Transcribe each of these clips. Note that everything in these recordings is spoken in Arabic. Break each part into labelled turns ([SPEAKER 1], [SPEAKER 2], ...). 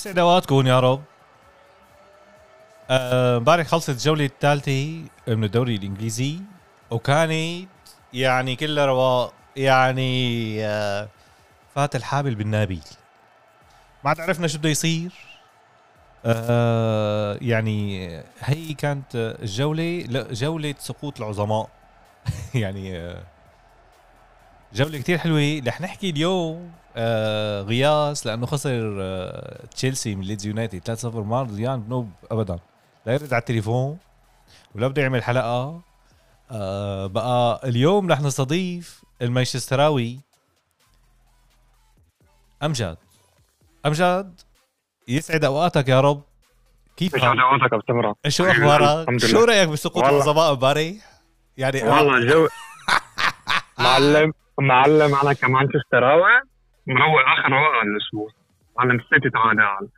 [SPEAKER 1] يسعد اوقاتكم يا رب. آه، امبارح خلصت الجولة الثالثة من الدوري الإنجليزي وكانت يعني كلها رواق يعني آه، فات الحابل بالنابل ما عاد عرفنا شو بده يصير. آه، يعني هي كانت الجوله لا، جولة سقوط العظماء. يعني آه، جولة كتير حلوة. رح نحكي اليوم آه غياس لأنه خسر آه تشيلسي من ليدز يونايتد 3-0 ما رضيان بنوب أبدا. لا يرد على التليفون ولا بده يعمل حلقة. آه بقى اليوم رح نستضيف المانشستراوي أمجد أمجد يسعد أوقاتك يا رب. كيف
[SPEAKER 2] يسعد أوقاتك ابو تمرة
[SPEAKER 1] شو أخبارك؟ شو. رأيك بسقوط. العظماء امبارح؟ يعني
[SPEAKER 2] والله الجو معلم. معلم أنا كمانشستراوي مروق آخر روقه الأسبوع معلم السيتي تعادل.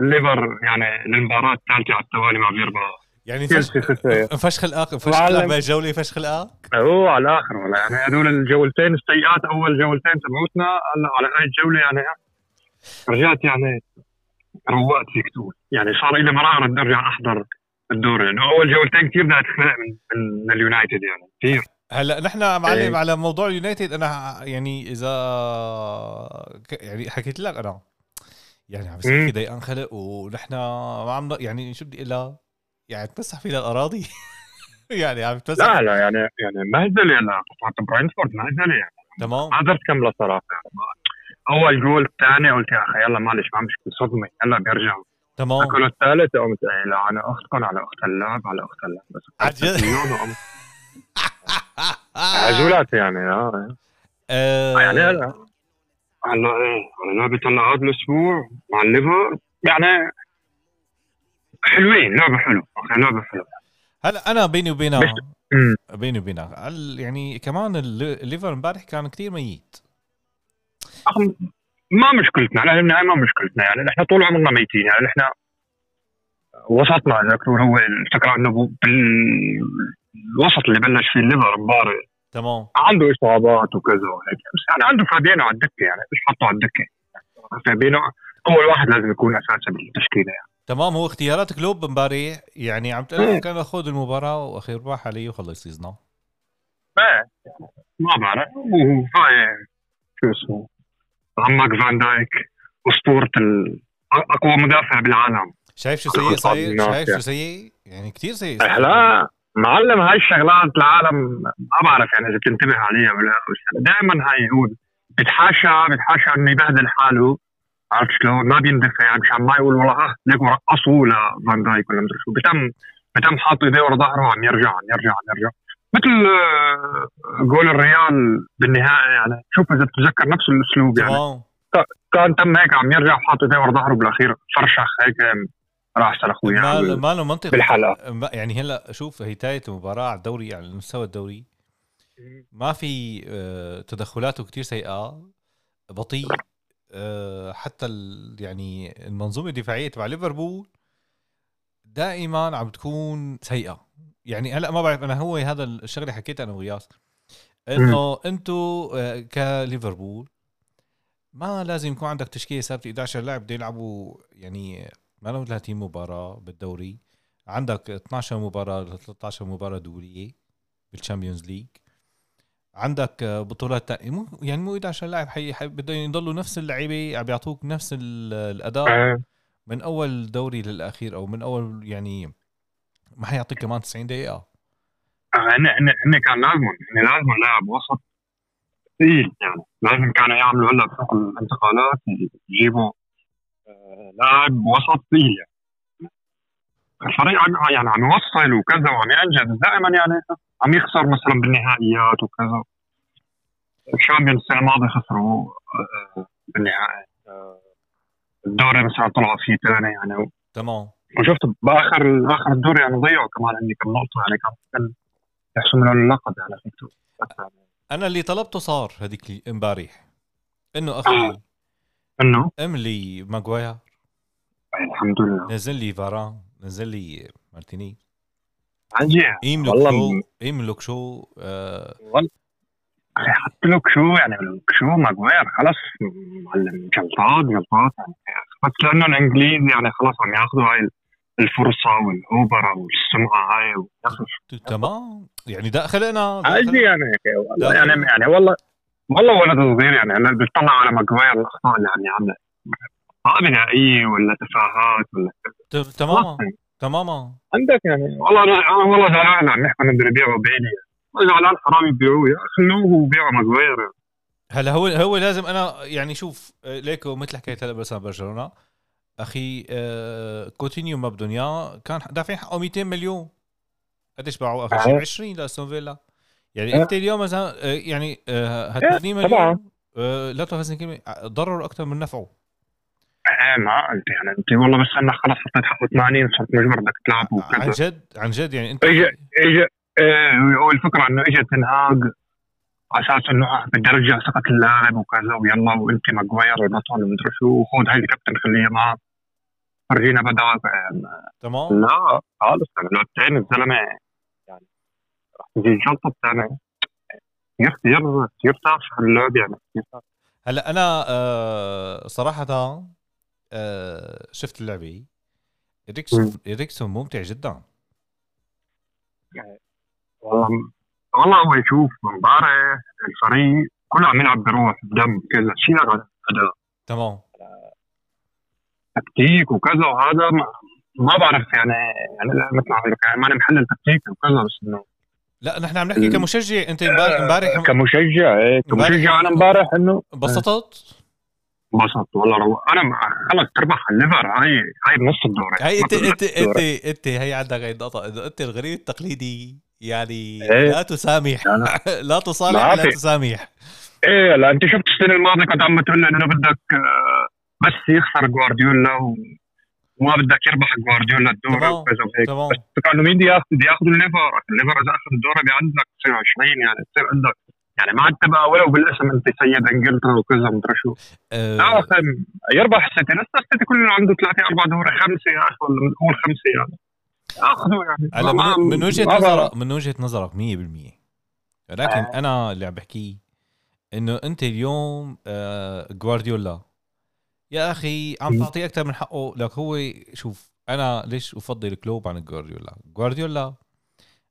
[SPEAKER 2] الليفر يعني المباراه الثالثة على التوالي ما بيربح
[SPEAKER 1] يعني
[SPEAKER 2] تشيلسي
[SPEAKER 1] فش
[SPEAKER 2] خسر
[SPEAKER 1] فش خلقك فش
[SPEAKER 2] معلم.
[SPEAKER 1] خلقك بهالجولة فش خلقك؟
[SPEAKER 2] هو على الآخر ولا يعني هذول الجولتين السيئات أول جولتين تبعوتنا هلا على هاي الجولة يعني رجعت يعني روقت فيك تقول يعني صار لي مراره بدي ارجع أحضر الدوري لأنه أول جولتين كثير بدها خلق من, من اليونايتد يعني. كثير
[SPEAKER 1] هلا نحن معلم
[SPEAKER 2] إيه.
[SPEAKER 1] على موضوع اليونايتد أنا يعني إذا يعني حكيت لك أنا يعني عم بصير. في ضيقان خلق ونحن ما عم يعني شو بدي أقول؟ يعني تمسح فينا الأراضي. يعني عم تمسح
[SPEAKER 2] لا لا يعني يعني مهزله لا قطعه برينفورد مهزله يعني
[SPEAKER 1] تمام.
[SPEAKER 2] ما قدرت كملها صراحة يعني أول جول الثاني قلت يا أخي يلا معلش ما مشكله صدمه هلا بيرجعوا
[SPEAKER 1] تمام.
[SPEAKER 2] الجول الثالث قمت قايل على أختكم على أخت اللعب على أخت اللعب. بس
[SPEAKER 1] عن جد؟
[SPEAKER 2] عجولات يعني آه.
[SPEAKER 1] آه،
[SPEAKER 2] يعني هلا هلا إيه على لعبه هلا هذا الأسبوع مع الليفر يعني حلوين لعبة حلوة أخي لعبة حلوة.
[SPEAKER 1] هلا أنا بيني وبينك. بيني وبينك يعني كمان ال- الليفر امبارح كان كتير ميت؟
[SPEAKER 2] ما مشكلتنا على النهايه ما مشكلتنا يعني إحنا طول عمرنا ميتين يعني إحنا وسطنا. هو الفكرة إنه بو- بالوسط اللي بلش فيه الليفر امبارح
[SPEAKER 1] تمام.
[SPEAKER 2] عنده إصابات وكذا وهيك. بس يعني عنده فابينو على الدكة يعني مش حاطه على الدكة. فابينو أول واحد لازم يكون أساسا بالتشكيلة يعني.
[SPEAKER 1] تمام. هو اختيارات كلوب امبارح يعني عم تقول
[SPEAKER 2] إيه.
[SPEAKER 1] كان اخذ المباراة وأخير راح عليه وخلص season
[SPEAKER 2] نا إيه. ما بعرف. وهاي شو اسمه؟ عمك فان دايك اسطوره ال... أقوى مدافع بالعالم.
[SPEAKER 1] شايف شو سيء؟ صاير شايف شو
[SPEAKER 2] يعني.
[SPEAKER 1] سيء؟ يعني كتير سيء.
[SPEAKER 2] لا. معلم هاي الشغلات العالم ما بعرف يعني إذا بتنتبه عليها ولا دائما هاي هو بتحاشى بتحاشى إنه يبهدل حاله. عرفت شلون؟ ما بيندفع يعني مشان ما يقول والله آه ليكوا رقصوا لفان دايك ولا مدري شو. بتم بتم حاط إيديه ورا ظهره عم يرجع عم يرجع عم يرجع. مثل آه، جول الريال بالنهائي يعني. شوف إذا بتتذكر نفس الأسلوب يعني. كان تم هيك عم يرجع حاط إيديه ورا ظهره بالأخير فرشخ هيك. راح سلخ
[SPEAKER 1] ما
[SPEAKER 2] وياه
[SPEAKER 1] ما له منطق.
[SPEAKER 2] بالحلقة.
[SPEAKER 1] ما- يعني هلا شوف هي تاية المباراة على الدوري على المستوى الدوري. ما في آه، تدخلاته كتير سيئة بطيء آه، حتى ال- يعني المنظومة الدفاعية تبع ليفربول دائما عم تكون سيئة. يعني هلا ما بعرف أنا هو هذا الشغلة حكيتها أنا وغياس إنه أنتو آه، كليفربول ما لازم يكون عندك تشكيلة ثابتة. 11 لاعب بده يلعبوا يعني ما لهم 30 مباراة بالدوري. عندك 12 مباراة ل 13 مباراة دوليه بال Champions League عندك آه، بطولات تانية مو يعني مو 11 لاعب حي بدهم يضلوا نفس اللعيبة عم بيعطوك نفس ال- الأداء.
[SPEAKER 2] آه.
[SPEAKER 1] من أول دوري للأخير أو من أول يعني ما حيعطيك كمان 90 دقيقة.
[SPEAKER 2] هن هن هن كان لازم هن لازم لاعب وسط ثقيل يعني. لازم كانوا يعملوا هلأ بسوق الانتقالات يجيبوا آه، لاعب وسط ثقيل يعني الفريق عم يعني عم يوصل وكذا وعم ينجز دائما يعني عم يخسر مثلا بالنهائيات وكذا. الشامبيونز السنة الماضية خسروا آه، بالنهائي. آه، الدوري مثلا طلعوا فيه ثاني يعني.
[SPEAKER 1] تمام.
[SPEAKER 2] وشفت باخر اخر الدوري يعني ضيعوا كمان عندي كم نقطة يعني كان يحسموا لهم اللقب يعني.
[SPEAKER 1] أنا اللي طلبته صار هذيك امبارح. إنه أخي
[SPEAKER 2] آه. انه
[SPEAKER 1] املي ماجواير
[SPEAKER 2] الحمد لله.
[SPEAKER 1] نزل لي فاران نزل لي مارتيني.
[SPEAKER 2] عن
[SPEAKER 1] يملك
[SPEAKER 2] والله
[SPEAKER 1] شو؟
[SPEAKER 2] م-
[SPEAKER 1] يملك شو؟ آه
[SPEAKER 2] والله. حط لك شو؟ يعني لك شو؟ ماجواير خلص معلم جلطات جلطات. يعني. بس لأنه الإنجليز يعني خلاص عم ياخذوا هاي الفرصة والأوبرا والسمعة هاي.
[SPEAKER 1] تمام. يعني ده خلقنا
[SPEAKER 2] عادي يعني. يعني يعني والله والله ولد صغير يعني أنا بيطلع على ماجواير الأخطاء اللي عم يعملها سواء بنائيه ولا تفاهات ولا
[SPEAKER 1] تماما تماما.
[SPEAKER 2] عندك يعني والله أنا والله زعلان عم نحكي انه بيبيعوا بيلي زعلان حرام يبيعوه يا خلوه وبيعوا ماجواير
[SPEAKER 1] هلا هو هو لازم أنا يعني شوف ليكو مثل حكيت هلا بس برشلونة. أخي آه كوتينيو ما بدهم اياه كان دافعين حقه 200 مليون. قديش باعوا اخر شيء 20 لاستون فيلا. يعني أه. انت اليوم مثلا آه، يعني آه مليون آه لا تفهم كلمة ضرر أكثر من نفعه.
[SPEAKER 2] إيه ما أنت يعني أنت والله بس انك خلص حطيت حقه 80 صرت مجبر بدك تلعب
[SPEAKER 1] وكذا. عن جد عن جد يعني أنت
[SPEAKER 2] اجى اجى إيه الفكرة إنه اجى تنهاج على أساس إنه بدي أرجع ثقة اللاعب وكذا ويلا وانت ماجواير البطل ومدري شو. وخذ هاي الكابتن خليه معك فرجينا بدعك
[SPEAKER 1] تمام.
[SPEAKER 2] لا خالص الثاني الزلمة. يعني رح تجي الجلطه الثانية كثير كثير كثير تافه اللعب يعني. كثير
[SPEAKER 1] هلا أنا آه صراحة آه شفت اللعبة. اريكسون اريكسون ممتع جدا.
[SPEAKER 2] والله والله هو يشوف امبارح الفريق كله عم يلعب بروح بدم كذا شيء اداء
[SPEAKER 1] تمام.
[SPEAKER 2] تكتيك وكذا وهذا ما, ما بعرف يعني يعني مثل ما يعني ماني محلل تكتيك وكذا بس إنه
[SPEAKER 1] لا نحن عم نحكي كمشجع. أنت امبارح
[SPEAKER 2] كمشجع إيه كمشجع. أنا امبارح إنه
[SPEAKER 1] انبسطت؟
[SPEAKER 2] انبسطت والله رو... أنا خلص تربح الليفر. هاي هاي بنص الدوري.
[SPEAKER 1] هاي انت انت انت أنت هي عندك هي النقطة. أنت الغريب التقليدي يعني إيه؟ لا تسامح. لا تصالح لا تسامح.
[SPEAKER 2] إيه لا أنت شفت السنة الماضية كنت عم تقول إنه بدك آه، بس يخسر جوارديولا وما بدك يربح جوارديولا الدوري وكذا وهيك. بس كانوا مين بده ياخذ بده ياخذوا الليفر؟ الليفر إذا أخذ الدوري عندك تصير 20 يعني تصير عندك يعني ما انت بقى ولو بالاسم أنت سيد إنجلترا وكذا مدري شو. أه لا يربح السيتي. لسه السيتي كله عنده ثلاثة أربع دوري. خمسة يا أخي ولا نقول خمسة يعني. أخذوا يعني.
[SPEAKER 1] من, من وجهة نظرك من وجهة نظرك 100% ولكن آه. أنا اللي عم بحكيه إنه أنت اليوم آه جوارديولا يا أخي عم تعطيه أكثر من حقه. لك هو شوف أنا ليش أفضل كلوب عن جوارديولا؟ جوارديولا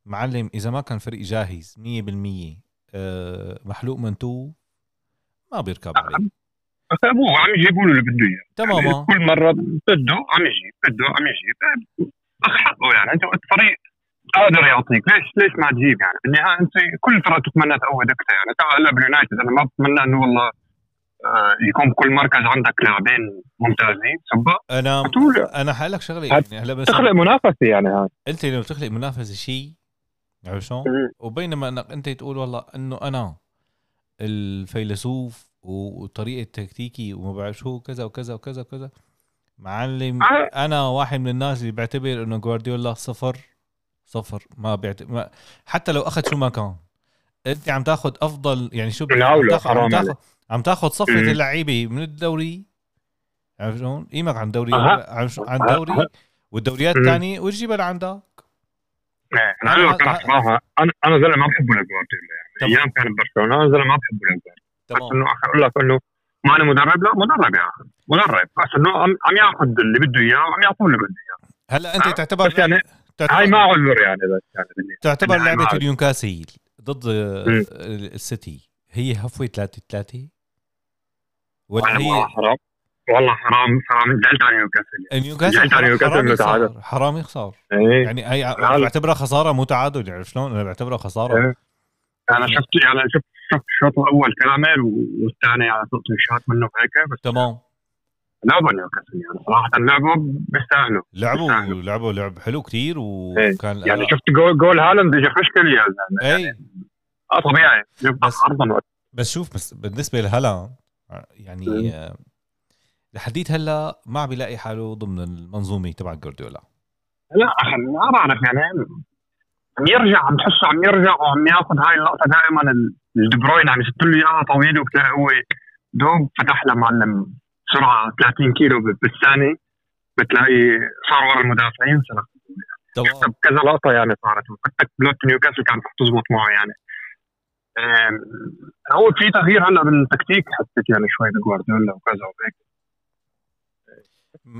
[SPEAKER 1] معلم إذا ما كان فريق جاهز 100% آه محلوق منتوب ما بيركب عليه.
[SPEAKER 2] هو عم يجيبوا له اللي بده إياه.
[SPEAKER 1] تماما
[SPEAKER 2] يعني كل مرة بده عم يجيب بده عم يجيب. أخ حقه يعني. أنت الفريق قادر يعطيك. ليش ليش ما تجيب يعني؟ بالنهاية أنت كل فرقة تتمنى تقوي دكتها يعني. تعال هلا باليونايتد أنا ما بتمنى إنه والله يكون بكل مركز عندك لاعبين ممتازين سبا؟
[SPEAKER 1] أنا أنا حقول لك شغله
[SPEAKER 2] يعني هلا بس تخلق منافسة يعني هاي.
[SPEAKER 1] انت لو تخلق منافسة شيء عرفت شلون؟ وبينما إنك أنت تقول والله إنه أنا الفيلسوف وطريقة تكتيكي وما بعرف شو كذا وكذا وكذا وكذا معلم آه. أنا واحد من الناس اللي بعتبر إنه جوارديولا صفر صفر ما بيعتبر ما حتى لو أخذ شو ما كان. أنت عم تاخذ أفضل يعني شو عم تاخذ عم تاخذ صفة اللعيبة من الدوري عرفت شلون؟ قيمك عن دوري عن دوري والدوريات الثانية وتجيبها لعندك.
[SPEAKER 2] إيه، أنا أنا أنا أنا زلمة ما بحبه لجوارديولا يعني. أيام كان ببرشلونه أنا زلمة ما بحبه لجوارديولا. بس إنه أقول لك إنه ما أنا مدرب لا مدرب يا أخي مدرب. بس إنه عم ياخذ اللي بده إياه وعم يعطوه اللي بده إياه.
[SPEAKER 1] هلأ أنت تعتبر
[SPEAKER 2] بس يعني تعتبر هاي ما عذر يعني بس يعني
[SPEAKER 1] تعتبر لعبة نيوكاسل ضد السيتي. هي هفوة 3 3
[SPEAKER 2] ولا هي حرام. والله حرام حرام. زعلت على نيوكاسل.
[SPEAKER 1] نيوكاسل؟ زعلت على نيوكاسل حرام يخسر. إيه. يعني هي بعتبرها خسارة مو تعادل يعني شلون؟ أنا بعتبرها خسارة. إيه.
[SPEAKER 2] أنا شفت يعني شفت شفت الشوط الأول كامل والثاني على صوت شات منه هيك بس
[SPEAKER 1] تمام.
[SPEAKER 2] لعبوا نيوكاسل يعني صراحة لعبوا بيستاهلوا.
[SPEAKER 1] لعبوا لعبوا لعب حلو كثير وكان
[SPEAKER 2] إيه. يعني شفت goal goal هالاند اجى مشكله يا زلمه
[SPEAKER 1] اي يعني
[SPEAKER 2] آه طبيعي.
[SPEAKER 1] بس بس شوف بس بالنسبة لهالاند يعني آه، لحديت هلا ما عم بيلاقي حاله ضمن المنظومة تبع جوارديولا.
[SPEAKER 2] لا أخي ما بعرف يعني عم يرجع عم تحسه عم يرجع وعم ياخذ هاي اللقطة دائما الدي بروين عم يسد له اياها طويله وبتلاقي هو دوب فتح له معلم سرعة 30 كيلو بالثانية بتلاقي صار ورا المدافعين طبعا كذا لقطة يعني صارت. حتى بلوت نيوكاسل كانت تزبط معه يعني. هو في تغيير هلا بالتكتيك حسيت يعني شوي بجوارديولا وكذا وهيك.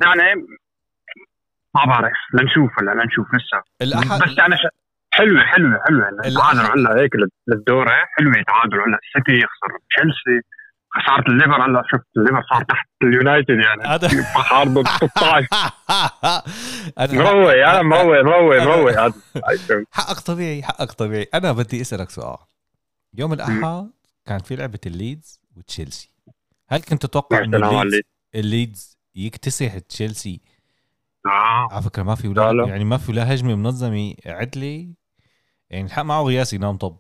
[SPEAKER 2] يعني ما بعرف لنشوف هلا لنشوف لسه.
[SPEAKER 1] الاحد
[SPEAKER 2] بس يعني ش- حلوة حلوة حلوة.
[SPEAKER 1] الأحد-
[SPEAKER 2] تعادلوا هلا هيك لل- للدورة حلوة يتعادلوا هلا. السيتي يخسر تشيلسي خسارة الليفر هلا. شفت الليفر صار تحت اليونايتد يعني. حاربه ب 16
[SPEAKER 1] أنا
[SPEAKER 2] مروق يا مروق مروق مروق هذا
[SPEAKER 1] حقك طبيعي حقك طبيعي. أنا بدي أسألك سؤال. يوم الأحد كان في لعبة الليدز وتشيلسي. هل كنت تتوقع انه الليدز. الليدز يكتسح تشيلسي؟
[SPEAKER 2] آه.
[SPEAKER 1] على فكرة ما في
[SPEAKER 2] لا،
[SPEAKER 1] ولا
[SPEAKER 2] لا.
[SPEAKER 1] يعني ما في ولا هجمة منظمة عدلة. يعني الحق معه غياس ينام طب.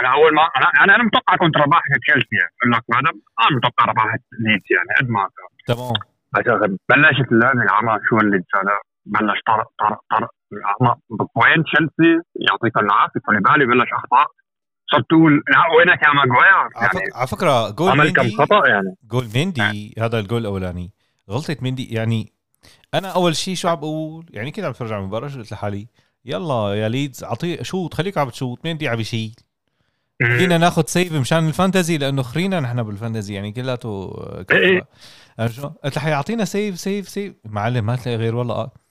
[SPEAKER 2] أنا أول ما أنا أنا, متوقع كنت رباح تشيلسي. يعني أقول لك هذا أنا متوقع رباح ليدز يعني قد ما
[SPEAKER 1] تمام.
[SPEAKER 2] بس بلشت اللعبة عمى شو اللي بلش طرق طرق طرق وين تشيلسي يعطيك العافية كوليبالي بلش اخطاء صرت تقول وينك يا ماجواير؟ يعني
[SPEAKER 1] على فكرة جول
[SPEAKER 2] عمل كم خطأ يعني.
[SPEAKER 1] جول ميندي هذا الجول الأولاني. غلطة ميندي يعني أنا أول شيء شو عم بقول؟ يعني كده عم بتفرج على المباراة شو قلت لحالي؟ يلا يا ليدز اعطيه شوط خليك عم تشوط ميندي عم يشيل؟ فينا ناخذ save مشان ال fantasy لأنه خرينا نحن بال fantasy يعني كلياته
[SPEAKER 2] إيه.
[SPEAKER 1] شو؟ قلت له حيعطينا save save save معلم ما تلاقي غير والله.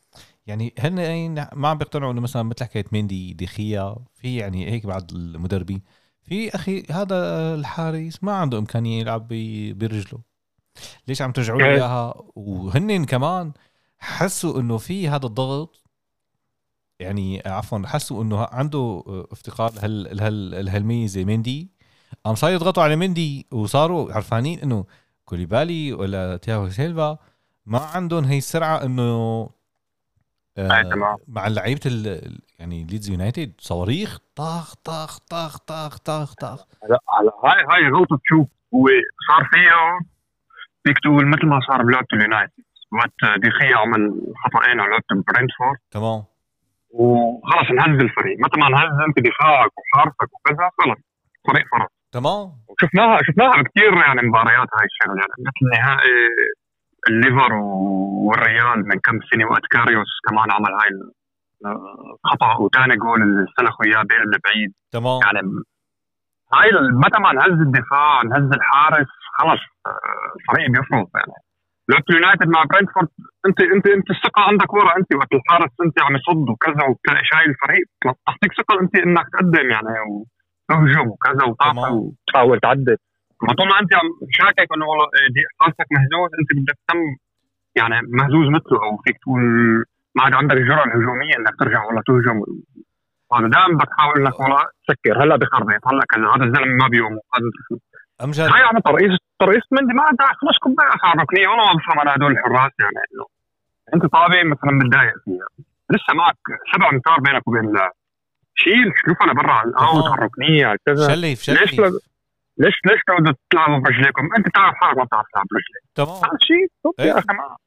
[SPEAKER 1] يعني هن أين- ما عم بيقتنعوا إنه مثلا مثل حكاية ميندي ديخيا في يعني هيك بعض المدربين. في أخي هذا الحارس ما عنده إمكانية يلعب برجله. ليش عم ترجعوا له
[SPEAKER 2] إيه.
[SPEAKER 1] إياها؟ وهن كمان حسوا إنه في هذا الضغط. يعني عفوا حسوا إنه عنده افتقار لهال لهال الهالميزه مندي قام صار يضغطوا على مندي وصاروا عرفانين إنه كوليبالي ولا تياغو سيلفا ما عندهم هي السرعة إنه آه،. مع لعيبة يعني ليدز يونايتد صواريخ طخ طخ طخ طخ طخ طخ
[SPEAKER 2] هلا هاي هاي غلطه شوف هو صار فيه فيك تقول مثل ما صار بلعبه اليونايتد. وقت ديخيا عمل خطأين على لعبه برينتفورد.
[SPEAKER 1] تمام.
[SPEAKER 2] وخلص انهز الفريق. متى ما انهز انت دفاعك وحارسك وكذا خلص الفريق فرط
[SPEAKER 1] تمام.
[SPEAKER 2] وشفناها شفناها بكثير يعني مباريات هاي الشغلة. يعني مثل نهائي الليفر والريال من كم سنة وقت كاريوس كمان عمل هاي الخطا وثاني جول اللي سلخوا إياه بين البعيد.
[SPEAKER 1] تمام.
[SPEAKER 2] يعني هاي متى ما انهز الدفاع انهز الحارس خلص آه، الفريق بيفرط يعني. لعبة اليونايتد مع برينتفورد انت انت أنت الثقة عندك ورا أنت وقت الحارس أنت عم يصد وكذا وشايل الفريق. تعطيك ثقة أنت إنك تقدم يعني وتهجم وكذا وتعطي. وتحاول تعدل ما طول ما أنت عم شاكك إنه والله دي حارسك مهزوز أنت بدك تم يعني مهزوز مثله أو فيك تقول ما عاد عندك الجرأه الهجومية إنك ترجع والله تهجم. هذا دائما بدك تحاول إنك والله تسكر هلأ بخربط هلأ كذا هذا الزلمه ما بيوم هذا
[SPEAKER 1] امجد
[SPEAKER 2] هاي يعني ترقيص ترقيص مندي ما خلص كوباية صار ركنيه والله ما بفهم أنا هدول الحراس يعني إنه. أنت طابع مثلا متضايق فيها. لسه معك سبع أمتار بينك وبين اللاعب شيل شوف أنا برا على الاوت على الركنيه على كذا.
[SPEAKER 1] شلف
[SPEAKER 2] ليش
[SPEAKER 1] شلف
[SPEAKER 2] لا- ليش ليش تقعدوا تلعبوا برجليكم؟ أنت تعرف حالك ما بتعرف تلعب برجليك،
[SPEAKER 1] تمام
[SPEAKER 2] هذا شيء
[SPEAKER 1] إيه.
[SPEAKER 2] ما-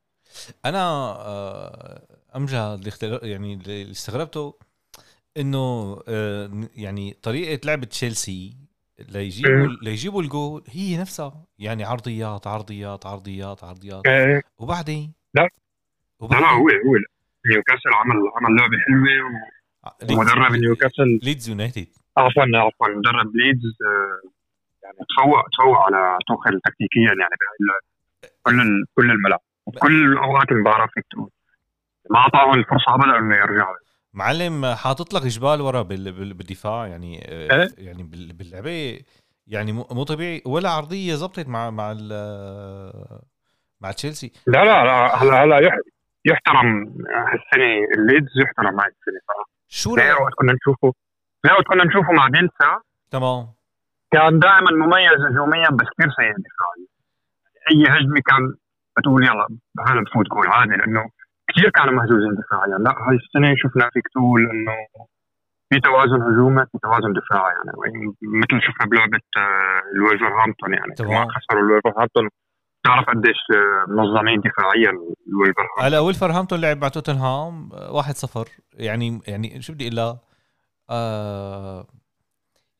[SPEAKER 1] أنا آه، امجد اللي اختر... يعني اللي استغربته إنه آه، يعني طريقة لعبه تشيلسي ليجيبوا ليجيبوا الجول هي نفسها يعني عرضيات عرضيات عرضيات عرضيات
[SPEAKER 2] إيه.
[SPEAKER 1] وبعدين
[SPEAKER 2] لا. لا
[SPEAKER 1] وبعدين
[SPEAKER 2] لا هو هو نيوكاسل عمل عمل لعبة حلوة ومدرب نيوكاسل
[SPEAKER 1] ليدز يونايتد
[SPEAKER 2] عفوا عفوا مدرب ليدز آه، يعني تفوق تفوق على توخيل تكتيكيا يعني. كل كل الملعب. وكل اوقات المباراه فيك تقول ما أعطاهم الفرصة ابدا إنه يرجعوا.
[SPEAKER 1] معلم حاطط لك جبال ورا بال... بال... بالدفاع. يعني آه،
[SPEAKER 2] إيه.
[SPEAKER 1] يعني بال... باللعبة يعني مو طبيعي. ولا عرضية زبطت مع مع. مع تشيلسي.
[SPEAKER 2] لا لا لا هلا هلا يح- يحترم هالسنة. الليدز يحترم هاي السنة صراحة.
[SPEAKER 1] شو رأيك؟
[SPEAKER 2] وقت كنا نشوفه غير وقت كنا نشوفه مع بيلسا
[SPEAKER 1] تمام.
[SPEAKER 2] كان دائما مميز هجوميا بس كثير سيء. دفاعيا أي هجمة كان بتقول يلا هلا بفوت جول عادي لأنه كثير كانوا مهزوزين دفاعيا. لا هاي السنة شفنا فيك تقول إنه في توازن هجومي في توازن دفاعي يعني. مثل شفنا بلعبة آه، الولفرهامبتون يعني. ما خسروا الولفرهامبتون تعرف قديش آه، منظمين دفاعيا الولفرهامبتون
[SPEAKER 1] هلا ولفرهامبتون لعب مع توتنهام آه، 1-0 يعني يعني شو بدي أقول لك آه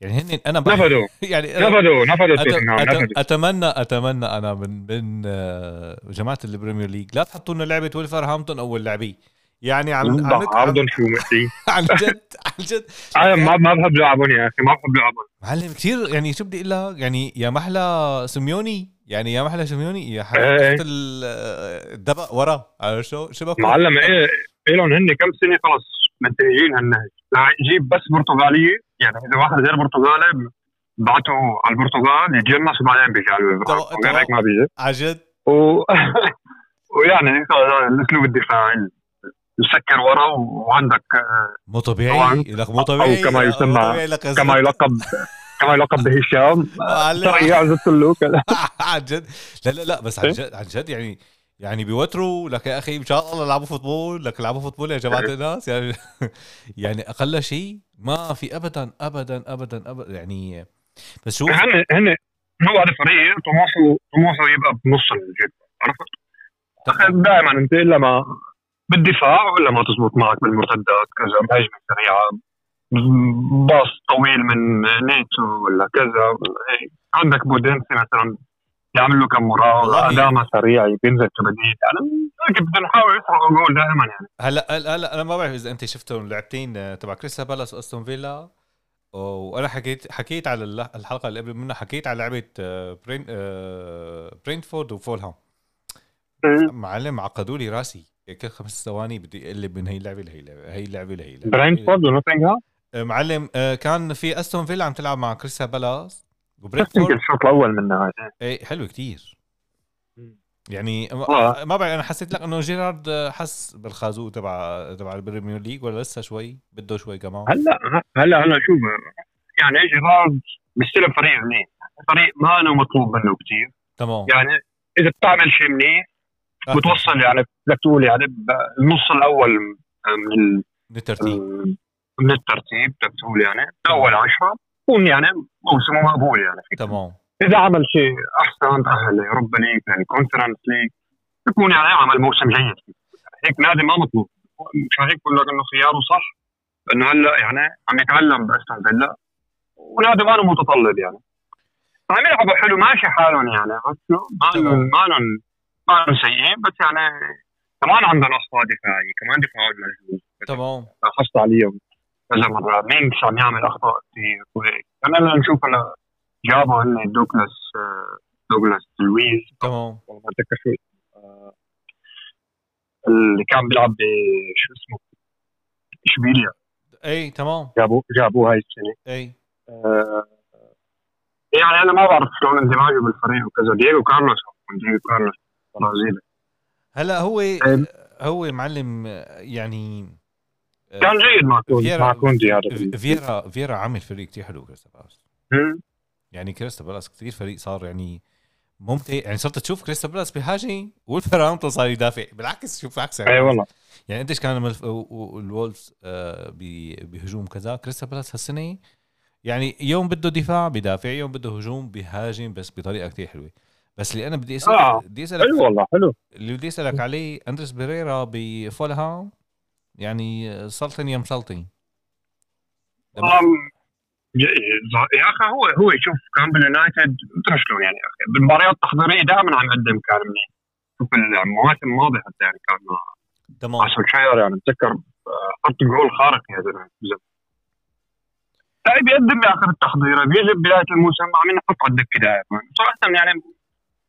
[SPEAKER 1] يعني هن أنا بح-
[SPEAKER 2] نفذوا
[SPEAKER 1] يعني
[SPEAKER 2] نفذوا نفذوا
[SPEAKER 1] أت- اتمنى أتمنى أنا من من آه، جماعة البريمير ليج لا تحطوا لنا لعبة ولفرهامبتون أول لعبة. يعني عم عم
[SPEAKER 2] عرضهم شو مؤذي
[SPEAKER 1] عن جد عن جد.
[SPEAKER 2] أنا ما ما بحب لعبهم يا أخي ما بحب لعبهم.
[SPEAKER 1] معلم كثير يعني شو بدي أقول لك؟ يعني يا محلى سيميوني يعني يا محلى سيميوني يا
[SPEAKER 2] إيه.
[SPEAKER 1] حركه الدبق ورا شو؟ شو بكون؟
[SPEAKER 2] معلم إيه لهم هن كم سنة خلص؟ منتهيين هالنهج لا يجيب بس برتغالية يعني إذا واحد غير برتغالي بعته على البرتغال يتجنس وبعدين بيجي على غير هيك ما بيجي.
[SPEAKER 1] عن جد؟
[SPEAKER 2] و... ويعني الأسلوب الدفاعي. مسكر ورا وعندك آه،
[SPEAKER 1] مو طبيعي. لك مو طبيعي.
[SPEAKER 2] كما
[SPEAKER 1] مو
[SPEAKER 2] يسمى- كما يلقب كما يلقب بهشام. سريع زدت له كذا
[SPEAKER 1] عن جد. لا لا لا بس عن جد عن جد يعني يعني بيوتروا لك يا أخي إن شاء الله لعبوا football لك لعبوا football يا جماعة الناس. يعني يعني أقل شيء ما في ابدا ابدا ابدا ابدا. يعني بس شوف
[SPEAKER 2] هن هن هو هذا فريق طموحه طموحه يبقى بنص الجيب عرفت؟ دائما أنت إلا ما بالدفاع ولا ما تزبط معك بالمرتدات كذا مهاجمه سريعه باص طويل من نيتو ولا كذا هيك عندك بودينسي مثلا يعمل له كم. مراوغة. أداما سريع بينزل تبديل يعني بدنا نحاول يسرقوا جول دائما يعني.
[SPEAKER 1] هلا هلا هلا أنا ما بعرف إذا أنت شفتوا اللعبتين آه، تبع كريستال بالاس واستون فيلا وأنا حكيت حكيت على الحلقة اللي قبل منها حكيت على لعبة آه، برين آه، برينتفورد وفولهام. معلم عقدوا لي راسي. كل خمس ثواني بدي أقلب من هي اللعبة لهي اللعبه هي اللعبة لهي اللعبه
[SPEAKER 2] برينتفورد ونوتنغهام؟
[SPEAKER 1] معلم كان في أستون فيلا عم تلعب مع كريستال بالاس.
[SPEAKER 2] يمكن
[SPEAKER 1] وبرينتفورد
[SPEAKER 2] الشوط الأول منها
[SPEAKER 1] إيه حلو كتير. يعني ما-
[SPEAKER 2] آه.
[SPEAKER 1] ما بعرف أنا حسيت لك إنه جيرارد حس بالخازوق تبع تبع البريمير ليج ولا لسه شوي؟ بده شوي كمان.
[SPEAKER 2] هلأ هلأ هلا شوف يعني جيرارد بيستلم فريق منيح. فريق ما أنا مطلوب منه كثير
[SPEAKER 1] تمام.
[SPEAKER 2] يعني إذا بتعمل شيء منيح
[SPEAKER 1] آه،
[SPEAKER 2] بتوصل يعني بدك تقول يعني بالنص الأول من ال-
[SPEAKER 1] من الترتيب.
[SPEAKER 2] من الترتيب بدك تقول يعني اول عشرة. يكون يعني موسمه مقبول يعني. فيك.
[SPEAKER 1] تمام.
[SPEAKER 2] إذا عمل شيء أحسن تاهل لأوروبا ليج يعني كونفرنس ليج يكون يعني عمل موسم جيد. هيك نادي ما مطلوب. مشان هيك بقول لك إنه خياره صح إنه هلأ يعني عم يتعلم باستون فيلا ونادي ما متطلب يعني. عم يلعبوا حلو ماشي حالهم يعني. شو؟ ما
[SPEAKER 1] تمام.
[SPEAKER 2] لهم ما لهم ما لهم سيئين بس يعني كمان عندهم اخطاء دفاعية كمان دفاعهم مجهول.
[SPEAKER 1] تمام.
[SPEAKER 2] لاحظت عليهم. كذا مرة Mings عم يعمل اخطاء كثير وهيك أنا نشوف هلا جابوا هن دوغلاس دوغلاس لويز
[SPEAKER 1] تمام
[SPEAKER 2] ما اتذكر شو اللي كان بيلعب بشو اسمه اشبيليا
[SPEAKER 1] اي تمام
[SPEAKER 2] جابوه جابوه هاي السنة
[SPEAKER 1] اي
[SPEAKER 2] آه، يعني أنا ما بعرف شلون اندماجه بالفريق وكذا دييغو كارلوس دييغو كارلوس برازيلي
[SPEAKER 1] هلا هو. هو معلم يعني
[SPEAKER 2] كان جيد مع كوندي مع كوندي هذا
[SPEAKER 1] في- فييرا فييرا عامل فريق كتير حلو كريستال بالاس. يعني كريستال بالاس كتير فريق صار يعني ممتع. يعني صرت تشوف كريستال بالاس بيهاجم والفرامتو صار يدافع. بالعكس شوف عكس
[SPEAKER 2] اي والله.
[SPEAKER 1] يعني قديش كان و- الولفز آه، بهجوم كذا. كريستال بالاس هالسنة يعني يوم بده دفاع بدافع يوم بده هجوم بيهاجم بس بطريقة كتير حلوة. بس اللي أنا بدي اسالك
[SPEAKER 2] آه.
[SPEAKER 1] بدي أسألك
[SPEAKER 2] حلو والله حلو.
[SPEAKER 1] اللي بدي أسألك عليه اندرس بيريرا بفولهام يعني سلطن يا مسلطن
[SPEAKER 2] يا أخي هو هو شوف كان باليونايتد ترى شلون يعني يا أخي بالمباريات التحضيرية دائما عم يقدم كان منيح شوف المواسم الماضية حتى يعني كان مع
[SPEAKER 1] تمام
[SPEAKER 2] سولشاير يعني بتذكر آه، حط جول خارق يا زلمة. بالزبط. لا بيقدم باخر التحضير بيجي بداية الموسم عم ينحط على الدكه دائما صراحة يعني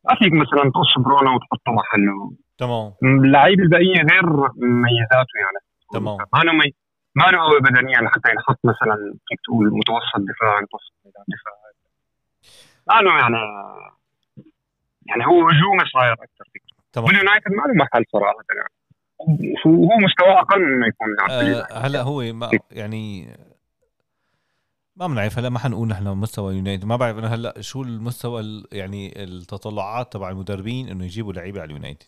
[SPEAKER 2] ما فيك مثلا تقص برونو وتحطه محله.
[SPEAKER 1] تمام.
[SPEAKER 2] اللعيبه البقيه غير مميزاته يعني.
[SPEAKER 1] تمام.
[SPEAKER 2] مي... ما له قوه بدنية لحتى ينحط مثلا فيك تقول متوسط دفاع متوسط دفاع. ما له يعني يعني هو هجومي صاير أكثر فيك
[SPEAKER 1] تمام.
[SPEAKER 2] واليونايتد ما له محل صراحة. يعني وهو مستواه أقل مما يكون يلعب
[SPEAKER 1] آه. هلا هو ما يعني ما بنعرف هلا ما حنقول نحن مستوى يونايتد. ما بعرف أنا هلا شو المستوى ال- يعني التطلعات تبع المدربين إنه يجيبوا لعيبة على اليونايتد.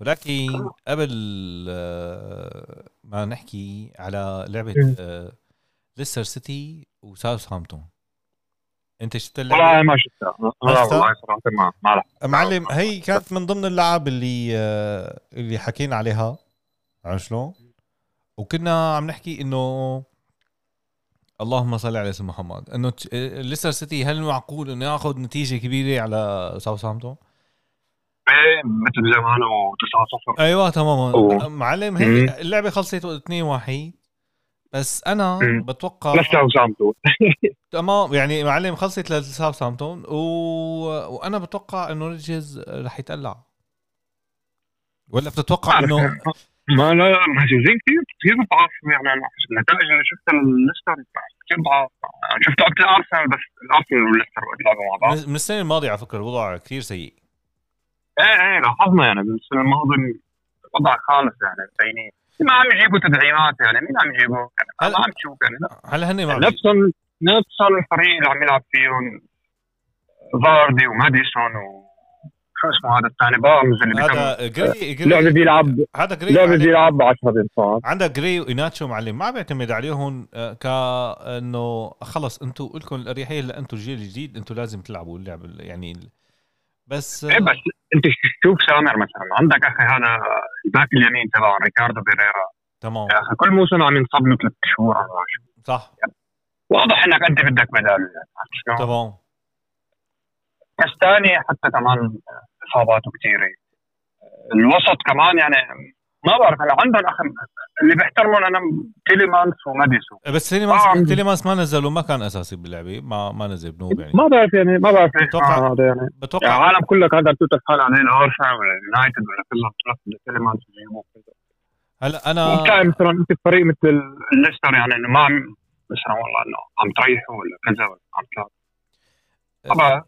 [SPEAKER 1] ولكن قبل آه، ما نحكي على
[SPEAKER 2] لعبة.
[SPEAKER 1] آه، ليستر سيتي وساوثهامبتون أنت شفت اللعبة
[SPEAKER 2] ما شفتها لا؟ والله صراحة ما.
[SPEAKER 1] معلم هي كانت من ضمن اللعب اللي آه، اللي حكينا عليها عرفت شلون؟ وكنا عم نحكي إنه اللهم صل على سيدنا محمد إنه ليستر سيتي هل معقول إنه ياخذ نتيجة كبيرة على ساوثهامبتون؟
[SPEAKER 2] مثل زمانه 9 0
[SPEAKER 1] أيوه تماما
[SPEAKER 2] أوه.
[SPEAKER 1] معلم. هيك اللعبة خلصت 2 1 بس أنا
[SPEAKER 2] مم.
[SPEAKER 1] بتوقع
[SPEAKER 2] ساوثهامبتون
[SPEAKER 1] تمام. يعني معلم خلصت لساوثهامبتون و... وأنا بتوقع إنه رودجرز رح يتقلع. ولا بتتوقع إنه
[SPEAKER 2] ما لا لا مهزوزين كثير كثير ضعاف يعني أنا النتائج اللي شفتها الليستر كثير ضعاف أنا شفت أكثر أرسنال بس الأرسنال والليستر بيلعبوا مع بعض.
[SPEAKER 1] من السنة الماضية على فكرة الوضع كثير سيء.
[SPEAKER 2] إيه إيه لاحظنا يعني بالسنه الماضيه وضع خالص يعني سيئين ما عم يجيبوا تدعيمات يعني مين عم يجيبوا يعني
[SPEAKER 1] هلا-
[SPEAKER 2] ما عم تشوف يعني لا.
[SPEAKER 1] هلا هن مع
[SPEAKER 2] نفس نفس الفريق اللي عم يلعب فيهم فاردي وماديسون و شو اسمه هذا الثاني بارنز اللي
[SPEAKER 1] هذا جري جري
[SPEAKER 3] لعبه بيلعب
[SPEAKER 1] هذا جري
[SPEAKER 3] لعبه
[SPEAKER 1] معلم.
[SPEAKER 3] بيلعب ب 10 انصاف
[SPEAKER 1] عندك جري وإيناتشو معلم ما بيعتمد عليهم آه، كأنه خلص أنتم لكم الاريحيه اللي أنتم الجيل الجديد أنتم لازم تلعبوا اللعب ال- يعني بس
[SPEAKER 2] إيه بس أنت شوف سامر مثلا؟ عندك أخي هذا الباك اليمين تبعه ريكاردو بيريرا
[SPEAKER 1] تمام.
[SPEAKER 2] يا أخي كل موسم عم ينصب له ثلاث شهور
[SPEAKER 1] صح.
[SPEAKER 2] واضح إنك أنت بدك بداله يعني شلون؟
[SPEAKER 1] تمام.
[SPEAKER 2] بس ثاني حتى كمان إصاباته كثيره الوسط كمان يعني ما بعرف أنا عندهم أخي اللي بيحترمهم أنا تيليمانس وماديسون.
[SPEAKER 1] بس تيليمانس
[SPEAKER 2] آه.
[SPEAKER 1] تيليمانس ما نزل وما كان أساسي باللعبة ما ما نزل بنوب يعني.
[SPEAKER 3] ما بعرف يعني ما بعرف مع هذا يعني.
[SPEAKER 2] يعني
[SPEAKER 1] بتوقع
[SPEAKER 2] العالم كلها قاعدة توتف حالها عليه الارسنال ولا اليونايتد ولا كلها بتلف تيليمانس
[SPEAKER 1] هلا أنا
[SPEAKER 3] ممتع مثلا أنت فريق مثل
[SPEAKER 2] الليستر يعني إنه ما عم مثلا والله إنه عم تريحوا ولا كذا ولا عم تلعب. طبعا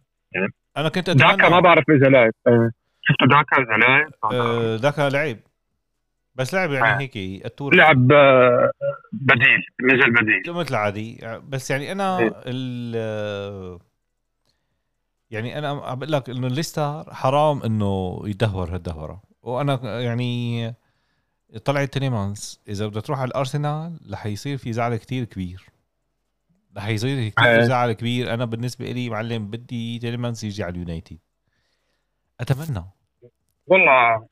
[SPEAKER 1] أنا كنت
[SPEAKER 3] داكا ما
[SPEAKER 1] اتمنى
[SPEAKER 3] بعرف اذا لعب إيه.
[SPEAKER 2] شفتوا داكا اذا لعب
[SPEAKER 1] ذاك لعب بس لعب
[SPEAKER 2] آه.
[SPEAKER 1] يعني هيك التور
[SPEAKER 2] لعب آه، بديل نزل بديل.
[SPEAKER 1] مثل عادي بس يعني أنا
[SPEAKER 3] إيه.
[SPEAKER 1] ال يعني أنا عم بقول لك إنه الليستر حرام إنه يدهور هالدهورة. وأنا يعني طلعت تيليمانس إذا بدها تروح على الأرسنال رح يصير في زعل كتير كبير. رح يصير كثير
[SPEAKER 2] إيه.
[SPEAKER 1] زعل كبير. أنا بالنسبة لي معلم بدي تيليمانس يجي على اليونايتد. أتمنى.
[SPEAKER 2] والله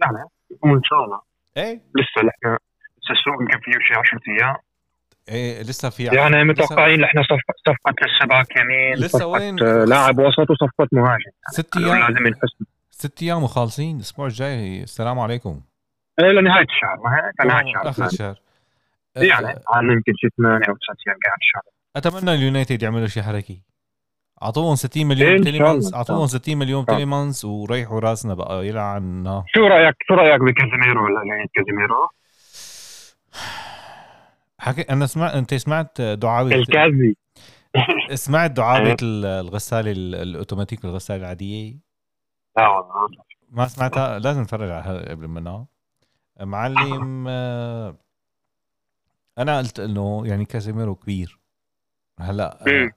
[SPEAKER 2] يعني وإن شاء الله.
[SPEAKER 1] إيه؟
[SPEAKER 2] لسه نحن لسه السوق يمكن فيه شي 10 أيام.
[SPEAKER 1] إيه لسه في
[SPEAKER 2] يعني متوقعين نحن صفقه صفقة لسه باك يمين
[SPEAKER 1] لسه وين؟
[SPEAKER 2] آه، لاعب وسط وصفقة مهاجم.
[SPEAKER 1] ست أيام.
[SPEAKER 2] لازم ينحسم
[SPEAKER 1] ست أيام وخالصين الأسبوع الجاي. السلام عليكم.
[SPEAKER 2] إيه، لنهايه الشهر. ما هيك لنهايه
[SPEAKER 1] اخر
[SPEAKER 2] الشهر.
[SPEAKER 1] الشهر.
[SPEAKER 2] يعني عن يمكن شي 8 أو 9 أيام قاعد الشهر
[SPEAKER 1] أتمنى اليونايتد يعملوا شيء حركي. أعطوهم 60 مليون
[SPEAKER 3] الله.
[SPEAKER 1] أعطوهم 60 مليون. تيليمانس وريحوا راسنا بقى يلعن
[SPEAKER 2] شو رأيك شو رأيك بكازيميرو ولا كازيميرو؟
[SPEAKER 1] حكي أنا سمعت أنت سمعت دعابه
[SPEAKER 3] الكازي
[SPEAKER 1] سمعت دعابه ال- الغسالة ال- الأوتوماتيك الغسالة العادية
[SPEAKER 2] لا والله
[SPEAKER 1] ما سمعتها لازم نتفرج عليها قبل ما معلم آه، أنا قلت إنه يعني كازيميرو كبير هلأ آه،
[SPEAKER 2] مم.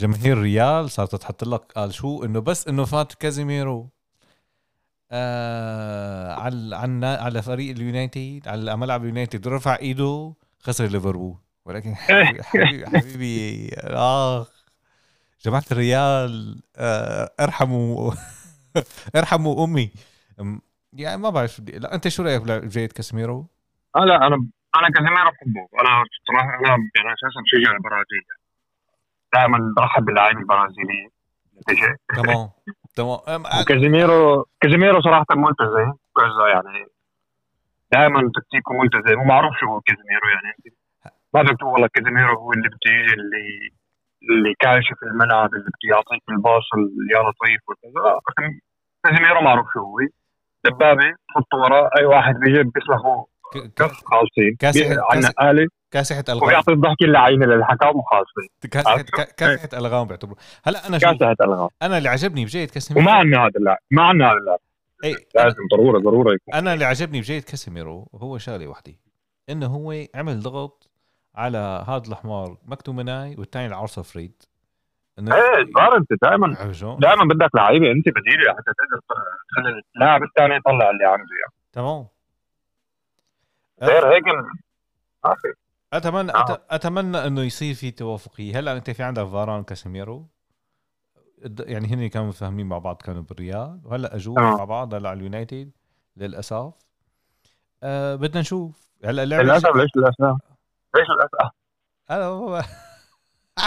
[SPEAKER 1] جماهير ريال صارت تحط لك قال شو إنه بس إنه فات كازيميرو. آه على على على فريق اليونايتد على ملعب اليونايتد رفع إيده خسر ليفربول. ولكن حبيبي حبيبي, حبيبي آخ. جماعة الريال آه ارحموا ارحموا أمي. يعني ما بعرف شو بدي لا أنت شو رأيك بجاية كازيميرو؟
[SPEAKER 2] آه لا أنا أنا كازيميرو بحبه. أنا صراحة أنا يعني أساسا بشجع البرازيل. دائما برحب باللاعبين البرازيليين.
[SPEAKER 1] تمام. تمام.
[SPEAKER 2] وكازيميرو كازيميرو صراحة ملتزم يعني دائما تكتيكه ملتزم ومعروف شو هو كازيميرو يعني. ما بدك تقول والله كازيميرو هو اللي بده يجي اللي اللي كاشف الملعب اللي بده يعطيك الباص اللي يا لطيف وكذا كازيميرو معروف شو هو. دبابة تحطه وراه أي واحد بيجي بيسلخه كف خالصين.
[SPEAKER 1] كاسح-
[SPEAKER 2] آلة
[SPEAKER 1] كاسحة ألغام.
[SPEAKER 2] وبيعطي الضحكة اللعينة للحكم وخالصين
[SPEAKER 1] كاسحة كا- كاسحة ألغام بيعتبروا. هلا أنا شو
[SPEAKER 2] كاسحة ألغام.
[SPEAKER 1] أنا اللي عجبني بجاية كاسيميرو
[SPEAKER 2] وما عندنا هذا اللاعب ما عندنا هذا اللاعب
[SPEAKER 1] اي
[SPEAKER 2] لازم ضرورة ضرورة يكون.
[SPEAKER 1] أنا اللي عجبني بجاية كاسيميرو هو شغلة وحده إنه هو عمل ضغط على هذا الحمار مكتوميناي والثاني العرصه فريد انه
[SPEAKER 2] إيه صار أنت دائما؟ دائما بدك لعيبة. أنت بديلة حتى تقدر تخلي اللاعب الثاني يطلع اللي عنده يعني.
[SPEAKER 1] تمام.
[SPEAKER 2] غير هيك ما في.
[SPEAKER 1] اتمنى
[SPEAKER 2] آه.
[SPEAKER 1] أتمنى إنه يصير في توافقية هلا أنت في عندك فاران كاسيميرو يعني هن كانوا متفاهمين مع بعض كانوا بالريال وهلا اجوا
[SPEAKER 2] آه.
[SPEAKER 1] مع بعض هلأ على اليونايتد للأسف أه بدنا نشوف هلأ اللعبة
[SPEAKER 2] للأسف ليش للأسف؟ ليش للأسف؟
[SPEAKER 1] هلأ هو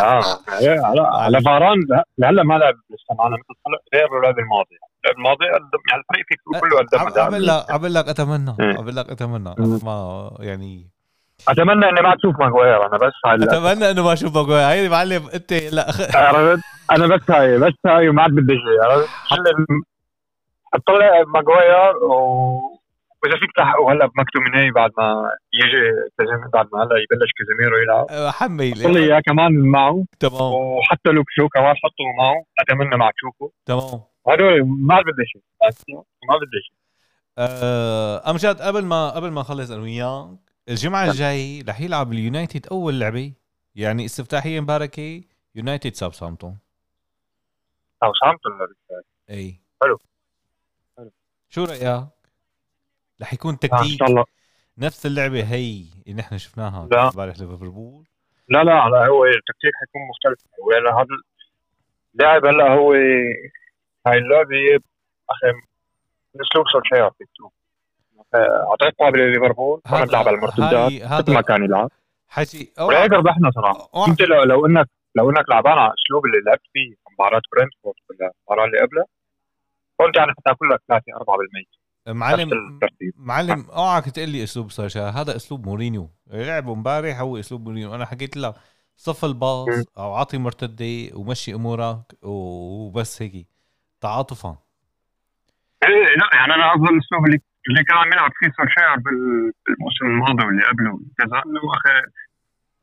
[SPEAKER 2] آه إيه، على فاران لا- لهلأ ما لعب لسه معنا مثل غير اللعبة الماضية الماضي قدم يعني الفريق تقول كله قدم
[SPEAKER 1] عم- لك عم لك اتمنى
[SPEAKER 2] إيه.
[SPEAKER 1] عم لك
[SPEAKER 2] أتمنى.
[SPEAKER 1] ما يعني
[SPEAKER 2] أتمنى إني ما تشوف ماجواير أنا بس هاي
[SPEAKER 1] أتمنى إنه ما أشوف ماجواير. هيدي معلم أنت لا.
[SPEAKER 2] عرفت أنا بس هاي بس هاي وما عاد بدي شيء عرفت؟ حل حطلع ماجواير و وإذا فيك تحققوا هلا بمكتوميناي بعد ما يجي بعد ما هلأ يبلش كازيميرو يلعب.
[SPEAKER 1] حمي
[SPEAKER 2] حط لي إياه كمان معه.
[SPEAKER 1] تمام.
[SPEAKER 2] وحتى لوك شو كمان حطه معه. أتمنى مع تشوفه
[SPEAKER 1] تمام.
[SPEAKER 2] هدول ما عاد بدي شيء. ما بدي شيء.
[SPEAKER 1] آه، امجد قبل ما قبل ما نخلص أنا وياك الجمعة الجاي رح يلعب اليونايتد أول لعبة يعني استفتاحية مباركة يونايتد ساوثهامبتون
[SPEAKER 2] ساوثهامبتون
[SPEAKER 1] إي
[SPEAKER 2] حلو. حلو.
[SPEAKER 1] شو رأيك؟ رح يكون
[SPEAKER 2] إن
[SPEAKER 1] تكتيك
[SPEAKER 2] شاء الله
[SPEAKER 1] نفس اللعبة هي اللي نحن شفناها
[SPEAKER 2] لا.
[SPEAKER 1] امبارح ليفربول
[SPEAKER 2] لا لا لا هو التكتيك حيكون مختلف هو هذا اللاعب هلا هو هاي اللعبة أخي اسلوب سولشاير فيك تشوف اعطيت قابل لليفربول. كان يلعب على المرتدات. مثل ما كان يلعب.
[SPEAKER 1] حكي
[SPEAKER 2] ولهيك ربحنا صراحة.
[SPEAKER 1] أوعى-
[SPEAKER 2] أنت لو, لو انك لو إنك لعبان على الاسلوب اللي لعبت فيه مباراة برنتفورد ولا المباراة اللي قبلها قلت يعني حتاكل لك 3 4% نفس
[SPEAKER 1] معلم معلم أوعك تقول لي أسلوب سولشاير هذا أسلوب مورينيو. لعبه امبارح هو أسلوب مورينيو. أنا حكيت لك صف الباص. أو عاطي مرتدة ومشي أمورك وبس هيك. تعاطفا.
[SPEAKER 2] إيه لا يعني أنا أفضل الاسلوب اللي اللي كان عم يلعب فيه سولشاير بال- بالموسم الماضي واللي قبله كذا انه أخي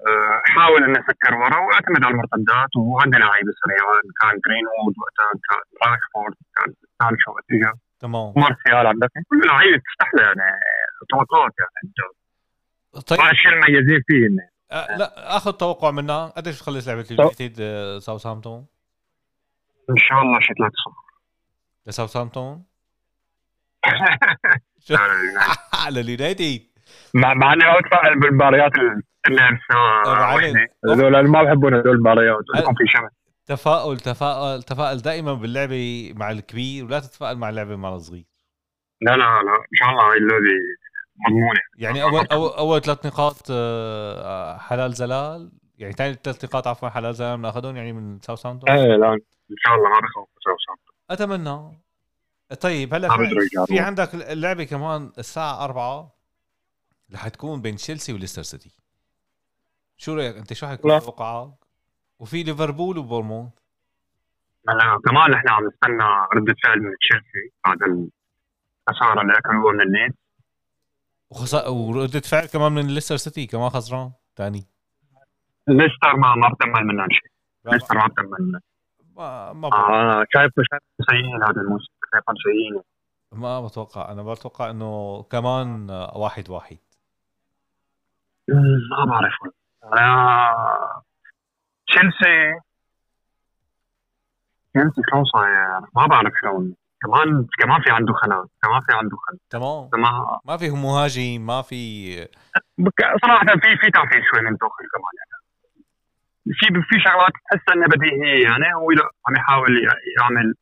[SPEAKER 2] آه، حاول انه يفكر ورا وأعتمد على المرتدات وعندنا لعيبه سريعان كان جرينوود وقتها كان راشفورد كان سانشو وقت اجى
[SPEAKER 1] تمام.
[SPEAKER 2] مارسيال عندك. كل لعيبة تفتح له يعني توقعات يعني.
[SPEAKER 1] طيب.
[SPEAKER 2] الشيء المميزين فيه إنه.
[SPEAKER 1] آه لا آخذ توقع منا قديش تخلص لعبة اليونايتد ساوثهامبتون
[SPEAKER 2] إن شاء الله شي 3
[SPEAKER 1] لساوثهامبتون؟
[SPEAKER 2] 0
[SPEAKER 1] على اليونايتد
[SPEAKER 2] مع مع إني اتفائل بالمباريات اللي
[SPEAKER 1] علي.
[SPEAKER 2] هذول ما بحبون هذول المباريات في شمس.
[SPEAKER 1] تفاؤل تفاؤل تفاؤل دائما باللعبة مع الكبير ولا تتفائل مع اللعبة مع الصغير.
[SPEAKER 2] لا لا لا إن شاء الله هاي اللعبة مضمونة.
[SPEAKER 1] يعني اول اول, أول ثلاث نقاط آه، حلال زلال. يعني ثاني ثلاث نقاط عفوا حلال زلال بناخذهم يعني من ساوثهامبتون.
[SPEAKER 2] إيه لا إن شاء الله ما بخوف ساوثهامبتون.
[SPEAKER 1] أتمنى. طيب هلا في, عندك اللعبه كمان الساعة 4 رح تكون بين تشيلسي وليستر سيتي. شو رأيك؟ أنت شو حيكون. توقعك؟ وفي ليفربول وبورنموث
[SPEAKER 2] هلا كمان نحن عم نستنى ردة فعل من تشيلسي بعد الخسارة اللي اكلوها من ليدز
[SPEAKER 1] وخسا... وردة فعل كمان من ليستر سيتي كمان خسران. ثاني
[SPEAKER 2] ليستر ما ما بتأمل منها شيء. ليستر ما منها
[SPEAKER 1] ما ما.
[SPEAKER 2] آه، أنا شايف شايف سيئين هذا الموسم. سيئين
[SPEAKER 1] ما بتوقع أنا بتوقع إنه كمان آه، واحد واحد.
[SPEAKER 2] ما بعرف. أنا تشيلسي. تشيلسي شلون صاير؟ ما بعرف شلون. كمان كمان في عنده خلل كمان في عنده خلل
[SPEAKER 1] تمام.
[SPEAKER 2] ما
[SPEAKER 1] ما في مهاجم ما في
[SPEAKER 2] صراحة في في تعفير شوي من توخيل كمان يعني. في في شغلات تحس إنها بديهية يعني هو عم يحاول يعمل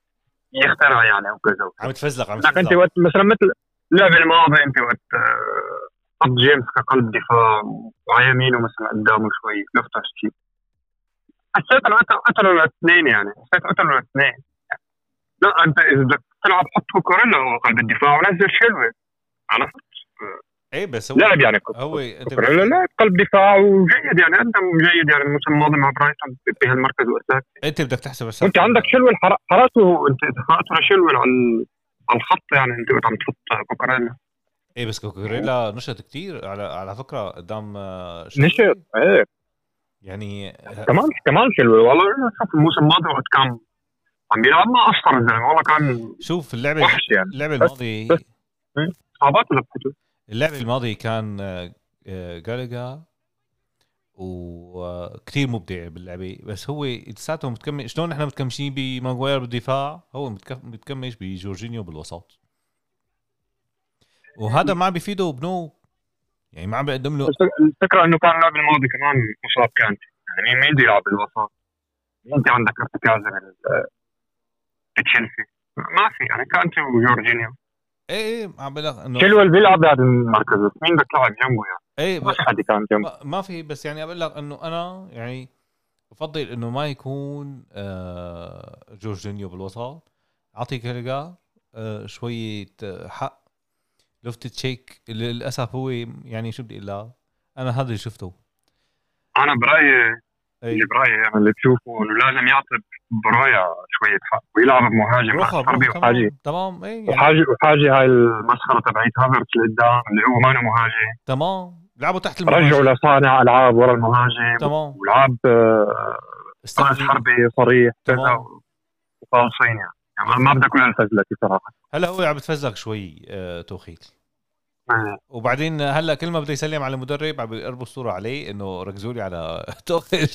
[SPEAKER 2] يخترع يعني وكذا
[SPEAKER 1] عم تفزلق عم
[SPEAKER 2] لكن أنت
[SPEAKER 1] تفزلق
[SPEAKER 2] وقت مثلا مثل اللعبه الماضيه أنت وقت آه، حط جيمس كقلب دفاع وعلى يمينه مثلا قدامه شوي لفتر شيء حسيت إنه قتل- قتلوا الاثنين يعني. حسيت قتلوا الاثنين لا أنت إذا بدك تلعب حط كوكوريلا قلب الدفاع ونزل شلوي. عرفت؟
[SPEAKER 1] إيه بس هو
[SPEAKER 2] لعب يعني
[SPEAKER 1] هو
[SPEAKER 2] أنت لعب قلب دفاع وجيد يعني قدم جيد يعني الموسم الماضي مع برايتون بهالمركز وقتها.
[SPEAKER 1] أنت بدك تحسب
[SPEAKER 2] وانت عندك شلوي الحر- حراسة انت اتفقتوا لشلوي على على الخط يعني أنت عم تحط كوكوريلا.
[SPEAKER 1] إيه بس كوكوريلا نشط كتير على على فكرة قدام آه،.
[SPEAKER 2] نشط إيه.
[SPEAKER 1] يعني
[SPEAKER 2] كمان كمان شلوي. والله شوف الموسم الماضي وقت كان عم بيلعب ما قصر الزلمة. والله كان
[SPEAKER 1] شوف اللعبه
[SPEAKER 2] وحش يعني.
[SPEAKER 1] اللعبه الماضيه
[SPEAKER 2] بس. اصابات لبحته
[SPEAKER 1] اللعبه الماضيه كان آه، آه، جالجا وكثير مبدع باللعبه بس هو لساته متكمل. شلون نحن متكمشين بماغواير بالدفاع؟ هو متكمش بجورجينيو بالوسط. وهذا ما عم بيفيده بنو. يعني ما عم بيقدم له.
[SPEAKER 2] الفكرة إنه كان اللاعب الماضي كمان مصاب كانت يعني مين بده يلعب بالوسط؟ انت عندك ارتكاز بتشيلسي ما في. يعني كانت وجورجينيو.
[SPEAKER 1] إيه إيه عم بقول لك انه
[SPEAKER 2] شيلويل بيلعب بهذا المركز. بس مين بدك تلعب جنبه يعني؟
[SPEAKER 1] إيه
[SPEAKER 2] ما
[SPEAKER 1] ب-
[SPEAKER 2] في حد كان جنبه
[SPEAKER 1] ما- في بس يعني أقول لك انه أنا يعني بفضل انه ما يكون آه جورجينيو بالوسط. اعطي كيرجا آه، شوية آه، حق. لفت تشيك. للأسف هو يعني شو بدي أقول لك؟ أنا هذا اللي شفته.
[SPEAKER 2] أنا
[SPEAKER 1] برأيي.
[SPEAKER 2] اللي برايي أنا اللي بشوفه إنه لازم يعطي برويا شوية حق ويلعب بمهاجم حربي وحاجي
[SPEAKER 1] تمام إيه يعني
[SPEAKER 2] وحاجه وحاجه هاي المسخرة تبعت هافرتس لقدام اللي هو ما مهاجم.
[SPEAKER 1] تمام. لعبوا تحت
[SPEAKER 2] رجعوا
[SPEAKER 1] المهاجم
[SPEAKER 2] لصانع ألعاب ورا المهاجم.
[SPEAKER 1] تمام.
[SPEAKER 2] ولعب آه،
[SPEAKER 1] استغل
[SPEAKER 2] حربي صريح
[SPEAKER 1] تمام.
[SPEAKER 2] وخالصين يعني. يعني ما بدك كل الفزلكه صراحة.
[SPEAKER 1] هلا هو عم بتفزلك شوي آه توخيل.
[SPEAKER 2] آه.
[SPEAKER 1] وبعدين هلا كل ما بده يسلم على المدرب عم بيقربوا الصورة عليه إنه ركزوا لي على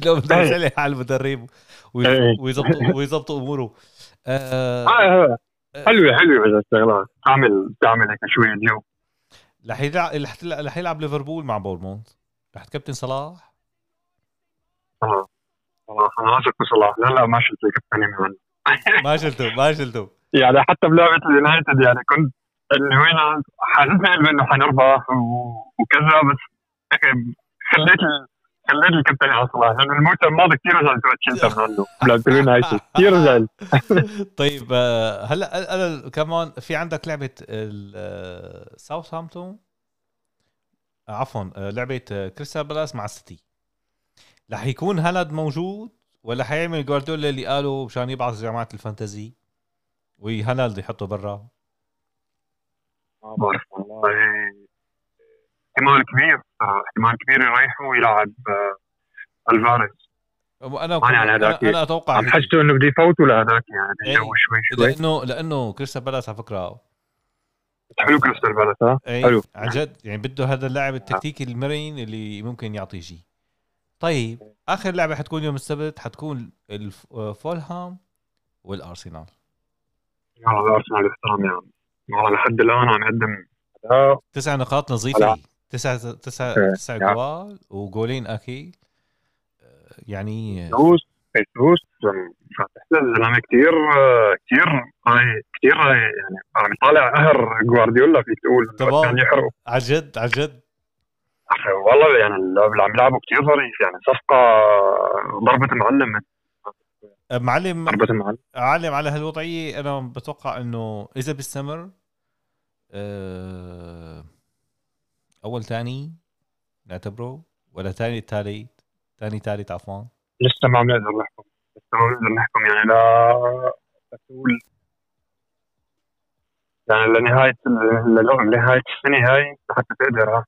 [SPEAKER 1] شلون بده. يسلم على المدرب
[SPEAKER 2] إيه.
[SPEAKER 1] ويظبطوا ويظبطوا أموره. آه
[SPEAKER 2] آه، حلوة حلوة اذا اشتغلها تعمل تعمل هيك شوية جو
[SPEAKER 1] رح يلعب رح يلعب ليفربول مع بورنموث رح تكبتن صلاح.
[SPEAKER 2] صراحة صراحة أنا واثق بصلاح لا لا ما شلت الكابتن
[SPEAKER 1] ما شلته ما شلته.
[SPEAKER 2] يعني حتى بلعبة اليونايتد يعني كنت هنا حاسسني قلبي إنه حنربح وكذا بس خليت. خليت الكابتن على صلاح لأنه الموسم الماضي كثير زعلت بلعبه اليونايتد كثير زعلت.
[SPEAKER 1] طيب آه، هلا أنا كمان في عندك لعبة ال- آه، ساوثهامبتون آه، عفوا آه، لعبة آه، كريستال بالاس مع السيتي رح يكون هالاند موجود ولا حيعمل جوارديولا اللي قاله مشان يبعث جماعة الفانتزي؟ وهالاند يحطه برا.
[SPEAKER 2] ما بعرف والله احتمال كبير احتمال كبير يريحه ويلعب آه،
[SPEAKER 1] ألفاريز.
[SPEAKER 2] أنا يعني أنا,
[SPEAKER 1] أنا أتوقع
[SPEAKER 2] عم. حسيته إنه بده يفوتوا لهذاك يعني؟
[SPEAKER 1] إيه.
[SPEAKER 2] بالجو شوي شوي.
[SPEAKER 1] لأنه لأنه كريستال بالاس على فكرة
[SPEAKER 2] حلو كريستال بالاس. ها؟
[SPEAKER 1] اي
[SPEAKER 2] حلو.
[SPEAKER 1] عن جد يعني بده هذا اللاعب التكتيكي المرن اللي ممكن يعطي شيء. طيب آخر لعبة حتكون يوم السبت حتكون الف- آه، فولهام والأرسنال.
[SPEAKER 2] والله الارسنال يحترم يعني والله لحد الآن عم يقدم اداء
[SPEAKER 1] تسع نقاط
[SPEAKER 2] نظيفة.
[SPEAKER 1] تسع تسع
[SPEAKER 2] إيه.
[SPEAKER 1] تسع. جوال وجولين أكيد آه، يعني
[SPEAKER 2] فلوس فلوس فاتح له الزلمة كثير كثير هاي كثير هاي يعني عم يطالع قهر جوارديولا فيك تقول. كان يحرق
[SPEAKER 1] عن جد عن جد
[SPEAKER 2] والله يعني اللعب اللي عم يلعبوا كثير ظريف يعني صفقة ضربة معلم
[SPEAKER 1] آه، معلم
[SPEAKER 2] ضربه معلم
[SPEAKER 1] معلم على هالوضعية أنا بتوقع إنه إذا بيستمر آه، أول تاني نعتبره ولا تاني تالت تاني تالت عفوا.
[SPEAKER 2] لسه ما بنقدر نحكم. لسه ما بنقدر نحكم يعني لا تقول يعني لنهاية ل- لنهاية السنة هاي حتى تقدر.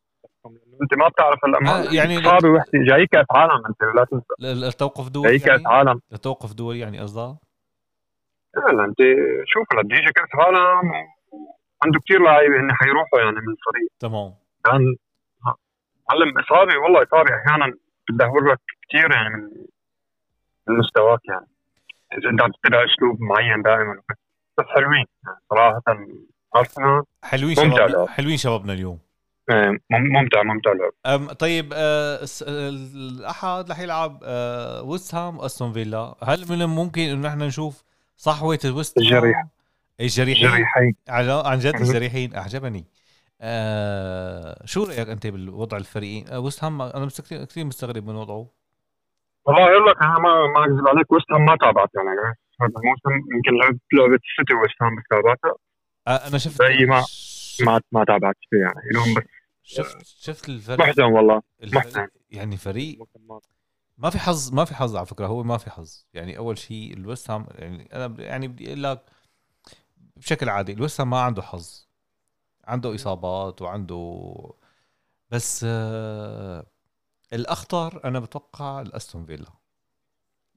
[SPEAKER 2] انت ما بتعرف هلا
[SPEAKER 1] آه، يعني
[SPEAKER 2] اصابه وحده جاي كأس عالم انت لا تنسى.
[SPEAKER 1] التوقف دول
[SPEAKER 2] جاي كأس
[SPEAKER 1] يعني؟
[SPEAKER 2] عالم.
[SPEAKER 1] التوقف دول يعني قصدها؟
[SPEAKER 2] لا انت شوف هلا بده يجي كأس عالم عنده كثير لعيبة هن حيروحوا يعني من الفريق.
[SPEAKER 1] تمام.
[SPEAKER 2] كان معلم إصابة والله إصابة أحيانا بتدهور لك كثير يعني من من مستواك يعني. إذا أنت عم تتبع أسلوب معين دائما بس حلوين يعني صراحة. أرسنال
[SPEAKER 1] حلوين
[SPEAKER 2] لعب.
[SPEAKER 1] حلوين شبابنا اليوم.
[SPEAKER 2] ممتع ممتع لعب
[SPEAKER 1] طيب آه الأحد رح يلعب ويست هام أستون فيلا هل من الممكن إنه نحن نشوف صحوة الويست هام
[SPEAKER 2] الجريح.
[SPEAKER 1] الجريحين؟
[SPEAKER 2] جريحين
[SPEAKER 1] على- عن جد. الجريحين أعجبني. آه شو رأيك أنت بالوضع الفريقين؟ آه ويست هام أنا كثير مستغرب من وضعه.
[SPEAKER 2] والله أقول لك أنا ما ما أكذب عليك ويست هام ما تابعت يعني. هذا الموسم يمكن لعبت لعبة السيتي ويست هام بس تابعتها
[SPEAKER 1] آه أنا شفت
[SPEAKER 2] ما- ما ما تابعت فيه يعني. بس
[SPEAKER 1] شفت شفت الفريق
[SPEAKER 2] محزن والله محزن.
[SPEAKER 1] يعني فريق ما في حظ ما في حظ على فكرة هو ما في حظ. يعني أول شيء الويست هام يعني أنا يعني بدي أقول لك بشكل عادي الويست هام ما عنده حظ. عنده إصابات وعنده بس آه الأخطر أنا بتوقع الأستون فيلا.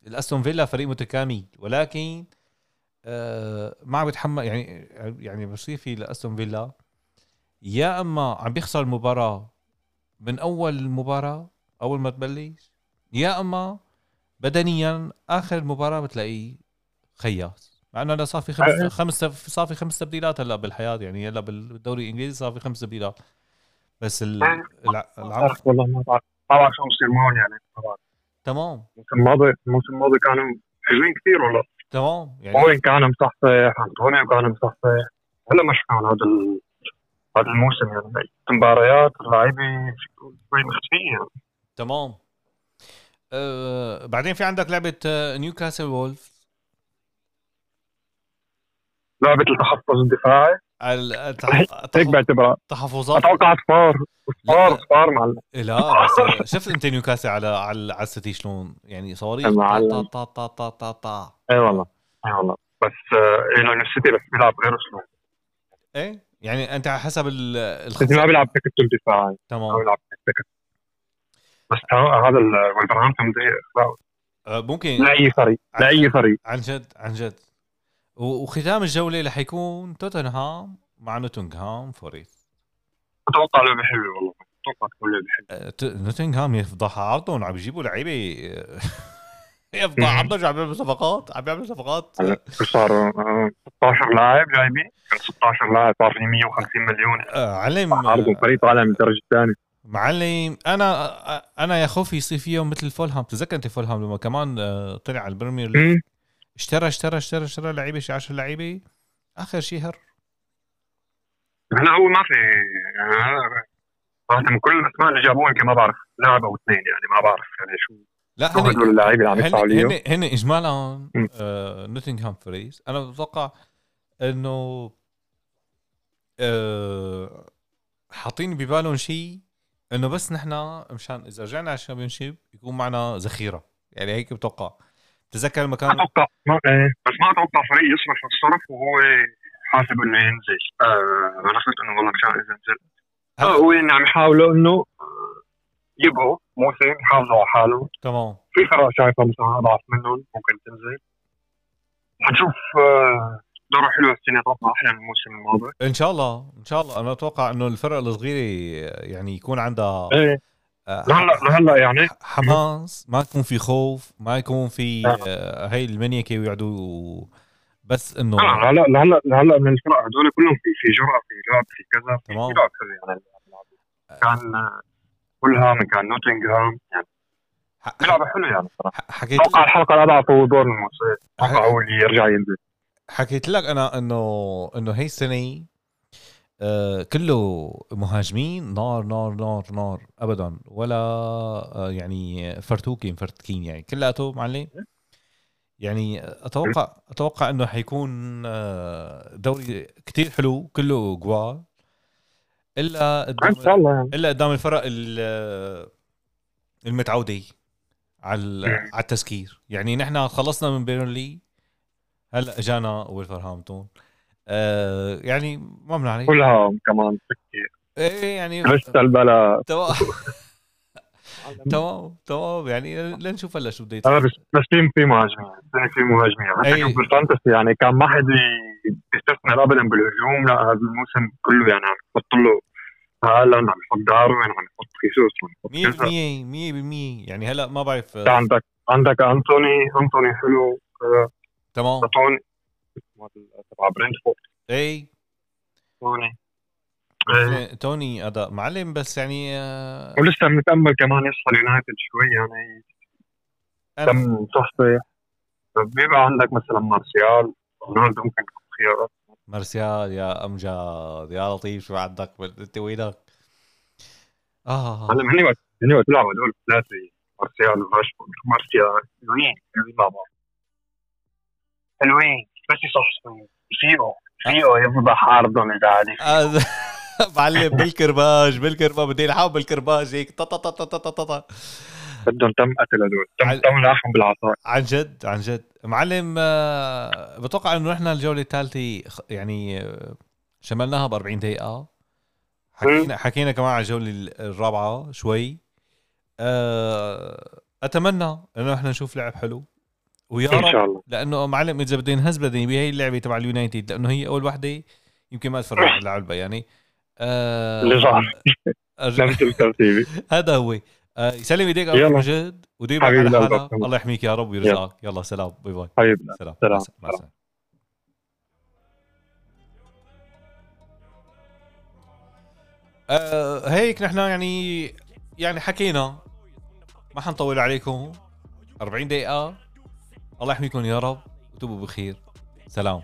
[SPEAKER 1] الأستون فيلا فريق متكامل ولكن آه ما عم بيتحمل يعني يعني مصيفي لأستون فيلا يا أما عم بيخسر المباراة من أول المباراة أول ما تبلش يا أما بدنيا آخر المباراة بتلاقيه خياس مع إنه أنا صار في خمس
[SPEAKER 2] أه.
[SPEAKER 1] خمس صار في خمس تبديلات هلا بالحياة يعني هلا بالدوري الإنجليزي صار في خمس تبديلات بس ال...
[SPEAKER 2] أه. بعرف والله ما بعرف ما بعرف شو بصير معهم يعني.
[SPEAKER 1] تمام
[SPEAKER 2] الموسم الماضي الموسم الماضي كانوا حلوين كثير والله
[SPEAKER 1] تمام يعني
[SPEAKER 2] اوين كان مصحصح انطونيو كان مصحصح هلا مش كان هذا. هذا الموسم يعني. المباريات اللعيبة شوي مختفيه يعني.
[SPEAKER 1] تمام. أه بعدين في عندك لعبة نيوكاسل وولف
[SPEAKER 2] لعبة التحفظ الدفاعي.
[SPEAKER 1] ال-
[SPEAKER 3] هيك بعتبرها
[SPEAKER 1] التحفظات
[SPEAKER 3] أتوقع صفار صفار. صفار معلم.
[SPEAKER 1] لا بس شفت أنت نيوكاسل على على على السيتي شلون؟ يعني صواريخ. طا طا طا طا طا طا
[SPEAKER 3] أي والله
[SPEAKER 2] أي والله. بس آه، السيتي بس بيلعب غير اسلوب
[SPEAKER 1] إيه؟ يعني أنت على حسب ال-
[SPEAKER 3] السيتي ما بيلعب تكتل دفاعي ما
[SPEAKER 1] تمام.
[SPEAKER 2] بيلعب تكتل بس هذا ولفرهامبتون
[SPEAKER 1] آه، ممكن
[SPEAKER 3] لاي فريق. لاي فريق.
[SPEAKER 1] عن جد عن جد. وختام الجولة رح يكون توتنهام مع نوتنغهام فوريست
[SPEAKER 2] أتوقع لعبه حلوة والله. أتوقع تكون لعبه
[SPEAKER 1] حلوة نوتنغهام يفضح عرضهم عم يجيبوا لعيبة يفضح عرضهم عم يعملوا صفقات عم يعملوا صفقات.
[SPEAKER 2] صار آه، 16 لاعب جايبين كان 16 لاعب صار في 150 مليون.
[SPEAKER 1] آه، علم
[SPEAKER 3] عرضهم فريق طالع من الدرجة الثانية.
[SPEAKER 1] معلم أنا أنا يا خوفي يصير فيهم مثل فولهام. تذكر أنت فولهام لما كمان آه، طلع على البريمير ليج. اشترى اشترى اشترى اشترى لعيبة شي 10 لعيبة. آخر شيء هر.
[SPEAKER 2] هلا هو ما في يعني صراحة من كل الأسماء اللي جابوها يمكن ما بعرف لاعب أو اثنين يعني ما بعرف يعني شو
[SPEAKER 1] لا هن
[SPEAKER 3] اللاعبين اللي عم يدفعوا
[SPEAKER 1] هن هن, هن اجمالا. آه نوتنغهام فوريست. أنا بتوقع إنه آه حاطين ببالهم شيء إنه بس نحن مشان إذا رجعنا على الشامبيونشيب يكون معنا ذخيرة. يعني هيك بتوقع. تذكر لما
[SPEAKER 2] ما
[SPEAKER 1] كان
[SPEAKER 2] أتوقع ما إيه، بس ما أتوقع فريق يصرف الصرف وهو حاسب إنه ينزل. آه أنا قلت إنه والله مشان إذا نزل. آه هو يعني عم يحاولوا إنه آه، يبقوا موسم يحافظوا على حاله
[SPEAKER 1] تمام.
[SPEAKER 2] في فرق شايفها مثلا اضعف منهم ممكن تنزل. حنشوف آه، دوره حلوة السنة أتوقع أحلى من الموسم الماضي.
[SPEAKER 1] إن شاء الله إن شاء الله. أنا أتوقع إنه الفرق الصغيرة يعني يكون عندها
[SPEAKER 2] إيه.
[SPEAKER 1] آه،
[SPEAKER 2] لهلا لهلأ يعني.
[SPEAKER 1] حماس ما يكون في خوف ما يكون في
[SPEAKER 2] لا.
[SPEAKER 1] آه، هي المنيكه ويقعدوا بس إنه
[SPEAKER 2] آه، لهلا لهلا لهلأ من الفرق هدول كلهم في في جرأة في لعب في كذا في
[SPEAKER 1] تمام.
[SPEAKER 2] لعب حلو يعني. كان آه، فولهام كان نوتنغهام يعني
[SPEAKER 1] ح-
[SPEAKER 2] بيلعبوا حلو يعني
[SPEAKER 1] صراحة. حكيت
[SPEAKER 2] أتوقع الحلقة الاضعف هو بورنموث أتوقع هو اللي يرجع ينزل.
[SPEAKER 1] حكيت لك أنا إنه إنه هي السنة آه كله مهاجمين نار نار نار نار ابدا. ولا آه يعني فرتوكين فرتكين يعني. كلياته معلم. يعني أتوقع أتوقع إنه حيكون آه، دوري كتير حلو كله جوال إلا
[SPEAKER 3] إن
[SPEAKER 1] قدام
[SPEAKER 3] شاء الله يعني.
[SPEAKER 1] إلا قدام الفرق ال- المتعودة على
[SPEAKER 2] مم.
[SPEAKER 1] على التسكير يعني نحن خلصنا من بيرنلي هلأ اجانا ولفرهامبتون آه يعني ما بنعرف.
[SPEAKER 2] فولهام كمان سكي
[SPEAKER 1] إيه يعني
[SPEAKER 3] كريستال بالاس
[SPEAKER 1] تمام. تمام يعني لنشوف هلأ شو بده يصير
[SPEAKER 2] بس بس في في مهاجمين. في مهاجمين.
[SPEAKER 1] أي.
[SPEAKER 2] شوف بالفانتسي يعني كان ما حد يستثمر ابدا بالهجوم. لا هذا الموسم كله يعني عم يحط له هالاند عم يحط داروين عم يحط خيسوس عم يحط كذا.
[SPEAKER 1] 100% 100% يعني هلا ما بعرف
[SPEAKER 2] أنت عندك عندك أنتوني أنتوني حلو آه،
[SPEAKER 1] تمام.
[SPEAKER 2] توني تبع برينتفورد.
[SPEAKER 1] اي
[SPEAKER 2] توني. إيه.
[SPEAKER 1] توني أداء معلم بس يعني آه،
[SPEAKER 2] ولسه بنتامل كمان يصل يونايتد شوي يعني تم تصفي بيبقى عندك مثلا مارسيال رونالدو ممكن يكون خيارات.
[SPEAKER 1] مارسيال يا امجد يا لطيف شو عندك؟ أنت وينك؟ آه
[SPEAKER 2] هلا هني وقت هني وقت. بيلعبوا هدول الثلاثه مارسيال وراشفورد مارسيال حلوين. حلوين مع بعض. حلوين. بس يصحصحوا فيو فيو يفضح عرضهم اذا عارف
[SPEAKER 1] آه، معلم بالكرباج بالكرباج. بدي الحق بالكرباج هيك. طا طا طا طا طا طا
[SPEAKER 2] بدهم تم قتل هدول. تم
[SPEAKER 1] عل-
[SPEAKER 2] تم لاحهم بالعصا.
[SPEAKER 1] عن جد عن جد. معلم آه، بتوقع إنه نحن الجولة الثالثة يعني آه، شملناها ب 40 دقيقة. حكينا حكينا كمان على الجولة ال- الرابعة شوي. آه، أتمنى إنه إحنا نشوف لعب حلو. ويا
[SPEAKER 2] إن
[SPEAKER 1] رب
[SPEAKER 2] شاء الله.
[SPEAKER 1] لأنه معلم إذا بدي نهز بدني بهي اللعبة تبع اليونايتد لأنه هي أول وحدة يمكن ما أتفرج على اللعبة يعني. آه
[SPEAKER 2] اللي الترتيب
[SPEAKER 1] هذا هو. آه يسلم ايديك أبو
[SPEAKER 2] يلا.
[SPEAKER 1] مجد وديمك على. حالك. الله يحميك يا رب ويرزقك. يلا. سلام. باي باي.
[SPEAKER 2] حبيبي.
[SPEAKER 1] سلام.
[SPEAKER 2] سلام.
[SPEAKER 1] الس- مع السلامة. آه هيك نحن يعني يعني حكينا. ما حنطول عليكم. 40 دقيقة. الله يحميكم يا رب. وتبقوا بخير. سلام.